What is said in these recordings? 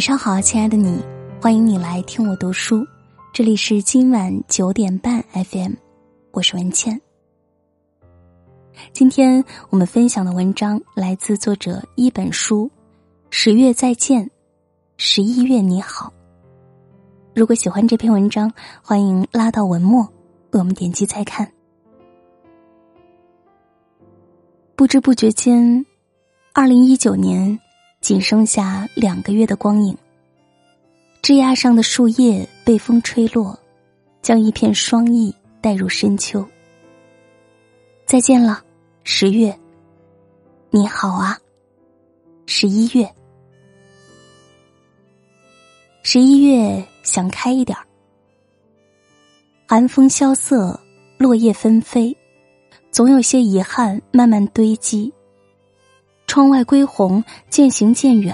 晚上好，亲爱的你，欢迎你来听我读书。这里是今晚九点半 FM，我是文倩。今天我们分享的文章来自作者一本书。十月再见，十一月你好。如果喜欢这篇文章，欢迎拉到文末为我们点击再看。不知不觉间，二零一九年。仅剩下两个月的光影，枝桠上的树叶被风吹落，将一片霜意带入深秋。再见了，十月。你好啊，十一月。十一月想开一点儿，寒风萧瑟，落叶纷飞，总有些遗憾慢慢堆积。窗外归鸿渐行渐远，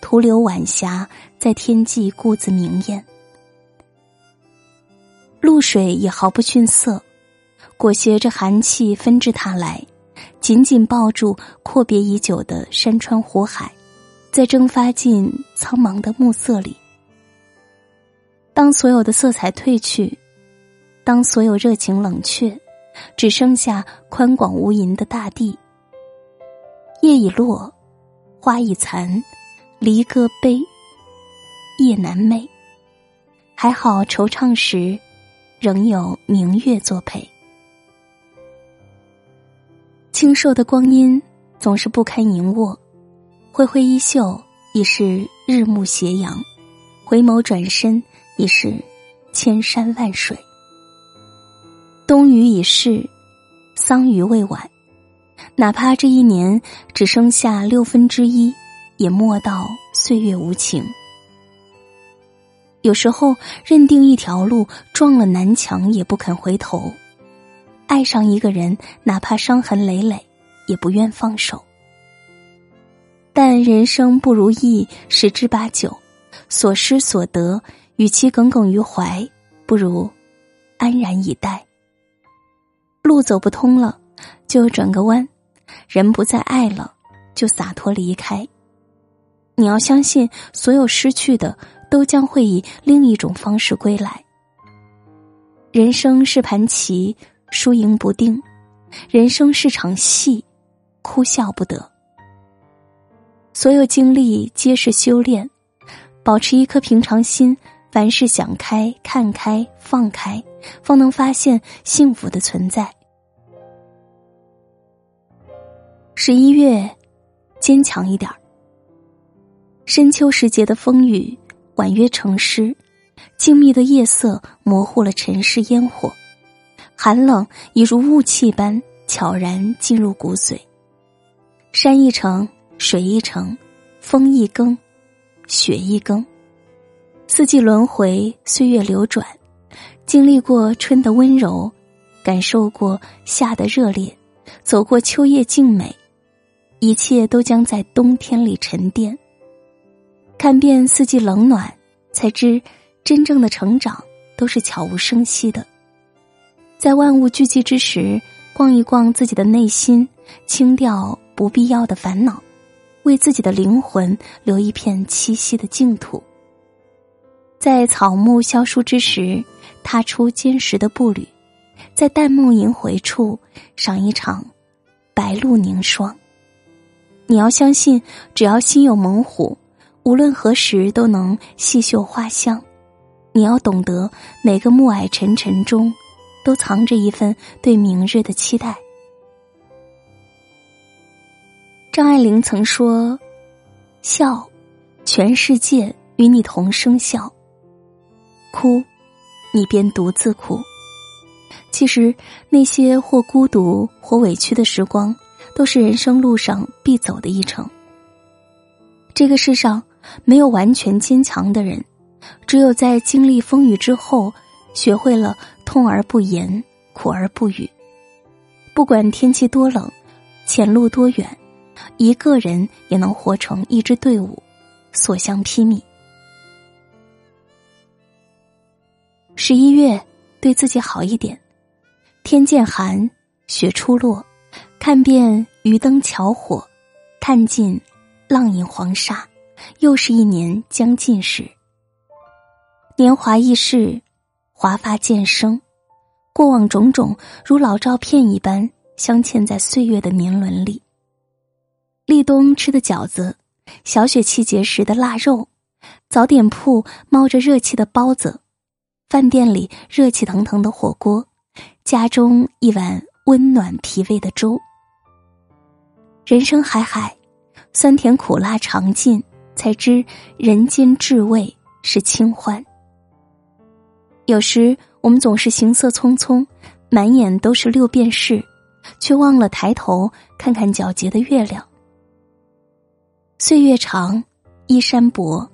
徒留晚霞在天际故自明艳。露水也毫不逊色，裹挟着寒气纷至沓来，紧紧抱住阔别已久的山川湖海，在蒸发进苍茫的暮色里。当所有的色彩褪去，当所有热情冷却，只剩下宽广无垠的大地。叶已落，花已残，离歌悲，夜难寐。还好惆怅时，仍有明月作陪。清瘦的光阴总是不堪盈握，挥挥衣袖已是日暮斜阳，回眸转身已是千山万水。冬雨已逝，桑榆未晚。哪怕这一年只剩下六分之一，也莫道岁月无情。有时候认定一条路，撞了南墙也不肯回头；爱上一个人，哪怕伤痕累累，也不愿放手。但人生不如意十之八九，所失所得，与其耿耿于怀，不如安然以待。路走不通了，就转个弯。人不再爱了，就洒脱离开。你要相信，所有失去的都将会以另一种方式归来。人生是盘棋，输赢不定；人生是场戏，哭笑不得。所有经历皆是修炼，保持一颗平常心，凡事想开、看开、放开，方能发现幸福的存在。十一月，坚强一点儿。深秋时节的风雨，婉约成诗；静谧的夜色模糊了尘世烟火，寒冷已如雾气般悄然进入骨髓。山一程，水一程，风一更，雪一更。四季轮回，岁月流转，经历过春的温柔，感受过夏的热烈，走过秋叶静美。一切都将在冬天里沉淀。看遍四季冷暖，才知真正的成长都是悄无声息的。在万物聚集之时，逛一逛自己的内心，清掉不必要的烦恼，为自己的灵魂留一片栖息的净土。在草木萧疏之时，踏出坚实的步履，在淡梦萦回处，赏一场白露凝霜。你要相信，只要心有猛虎，无论何时都能细嗅花香。你要懂得，每个暮霭沉沉中，都藏着一份对明日的期待。张爱玲曾说：“笑，全世界与你同声笑；哭，你便独自哭。”其实，那些或孤独或委屈的时光。都是人生路上必走的一程。这个世上没有完全坚强的人，只有在经历风雨之后，学会了痛而不言，苦而不语。不管天气多冷，前路多远，一个人也能活成一支队伍，所向披靡。十一月，对自己好一点。天渐寒，雪初落。看遍渔灯巧火，看尽浪影黄沙，又是一年将近时。年华易逝，华发渐生，过往种种如老照片一般镶嵌在岁月的年轮里。立冬吃的饺子，小雪气节时的腊肉，早点铺冒着热气的包子，饭店里热气腾腾的火锅，家中一碗温暖脾胃的粥。人生海海，酸甜苦辣尝尽，才知人间至味是清欢。有时我们总是行色匆匆，满眼都是六便士，却忘了抬头看看皎洁的月亮。岁月长，衣衫薄，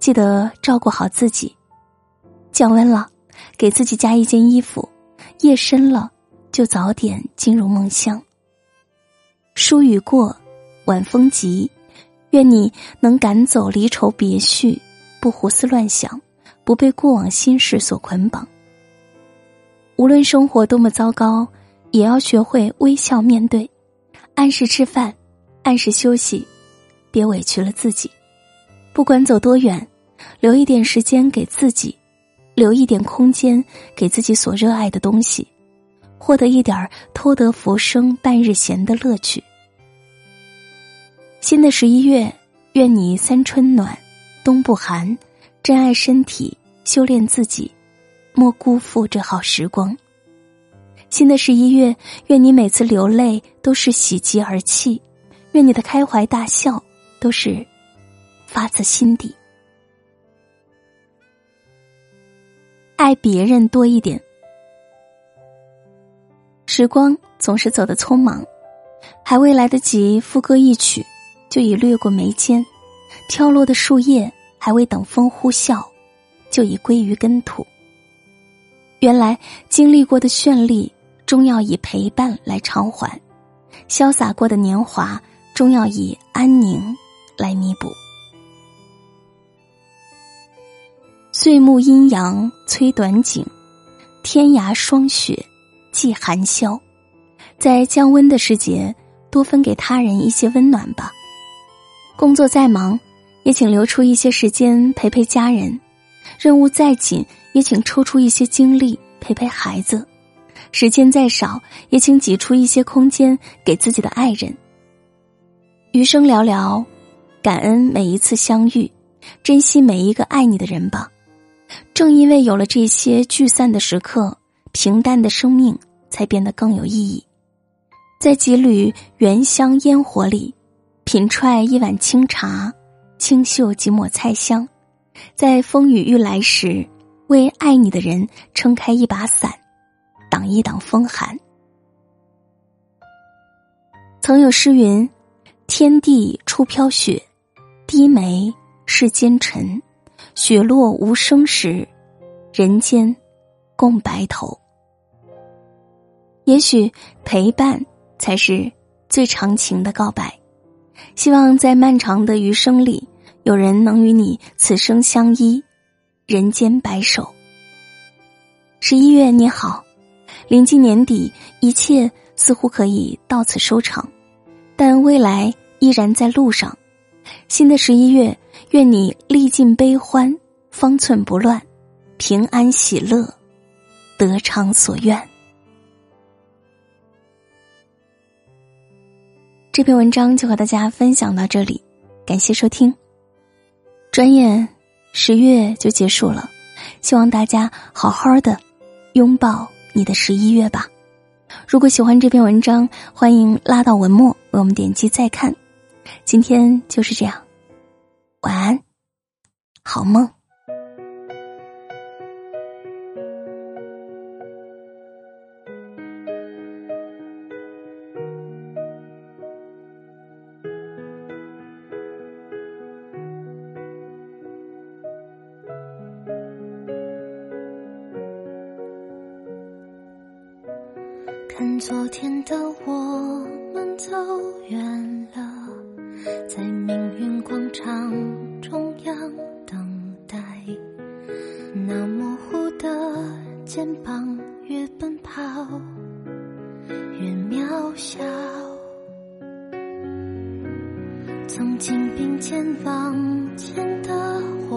记得照顾好自己。降温了，给自己加一件衣服；夜深了，就早点进入梦乡。疏雨过，晚风急，愿你能赶走离愁别绪，不胡思乱想，不被过往心事所捆绑。无论生活多么糟糕，也要学会微笑面对，按时吃饭，按时休息，别委屈了自己。不管走多远，留一点时间给自己，留一点空间给自己所热爱的东西，获得一点偷得浮生半日闲的乐趣。新的十一月，愿你三春暖，冬不寒，珍爱身体，修炼自己，莫辜负这好时光。新的十一月，愿你每次流泪都是喜极而泣，愿你的开怀大笑都是发自心底。爱别人多一点，时光总是走得匆忙，还未来得及赋歌一曲。就已掠过眉间，飘落的树叶还未等风呼啸，就已归于根土。原来经历过的绚丽，终要以陪伴来偿还；潇洒过的年华，终要以安宁来弥补。岁暮阴阳催短景，天涯霜雪寄寒宵。在降温的时节，多分给他人一些温暖吧。工作再忙，也请留出一些时间陪陪家人；任务再紧，也请抽出一些精力陪陪孩子；时间再少，也请挤出一些空间给自己的爱人。余生寥寥，感恩每一次相遇，珍惜每一个爱你的人吧。正因为有了这些聚散的时刻，平淡的生命才变得更有意义。在几缕原香烟火里。品揣一碗清茶，清秀几抹菜香，在风雨欲来时，为爱你的人撑开一把伞，挡一挡风寒。曾有诗云：“天地初飘雪，低眉世间尘。雪落无声时，人间共白头。”也许陪伴才是最长情的告白。希望在漫长的余生里，有人能与你此生相依，人间白首。十一月你好，临近年底，一切似乎可以到此收场，但未来依然在路上。新的十一月，愿你历尽悲欢，方寸不乱，平安喜乐，得偿所愿。这篇文章就和大家分享到这里，感谢收听。转眼十月就结束了，希望大家好好的拥抱你的十一月吧。如果喜欢这篇文章，欢迎拉到文末为我们点击再看。今天就是这样，晚安，好梦。看昨天的我们走远了，在命运广场中央等待。那模糊的肩膀，越奔跑越渺小。曾经并肩往前的伙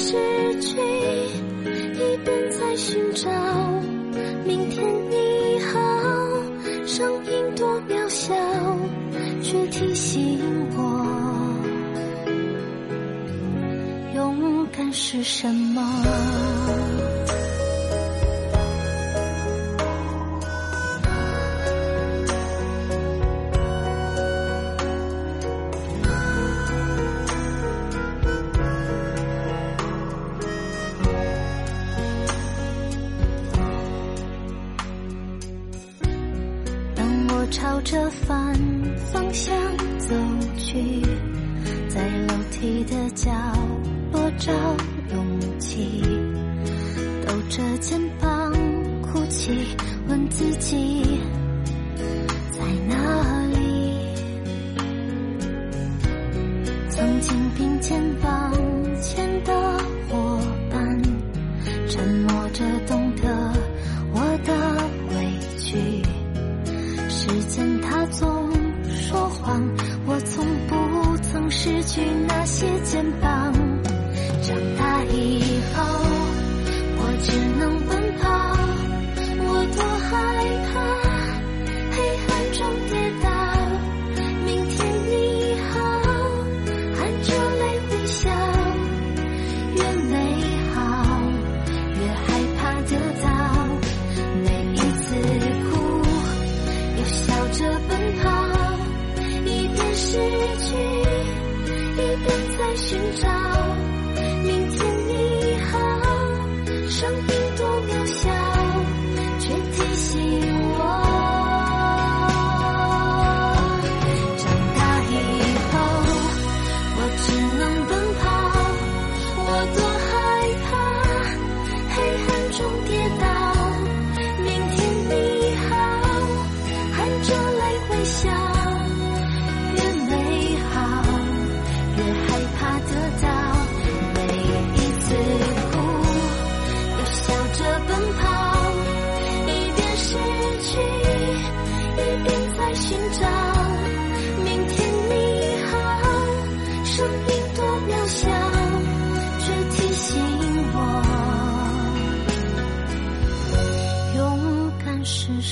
失去，一边在寻找。明天你好，声音多渺小，却提醒我，勇敢是什么。着反方向走去，在楼梯的角落找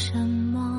沉默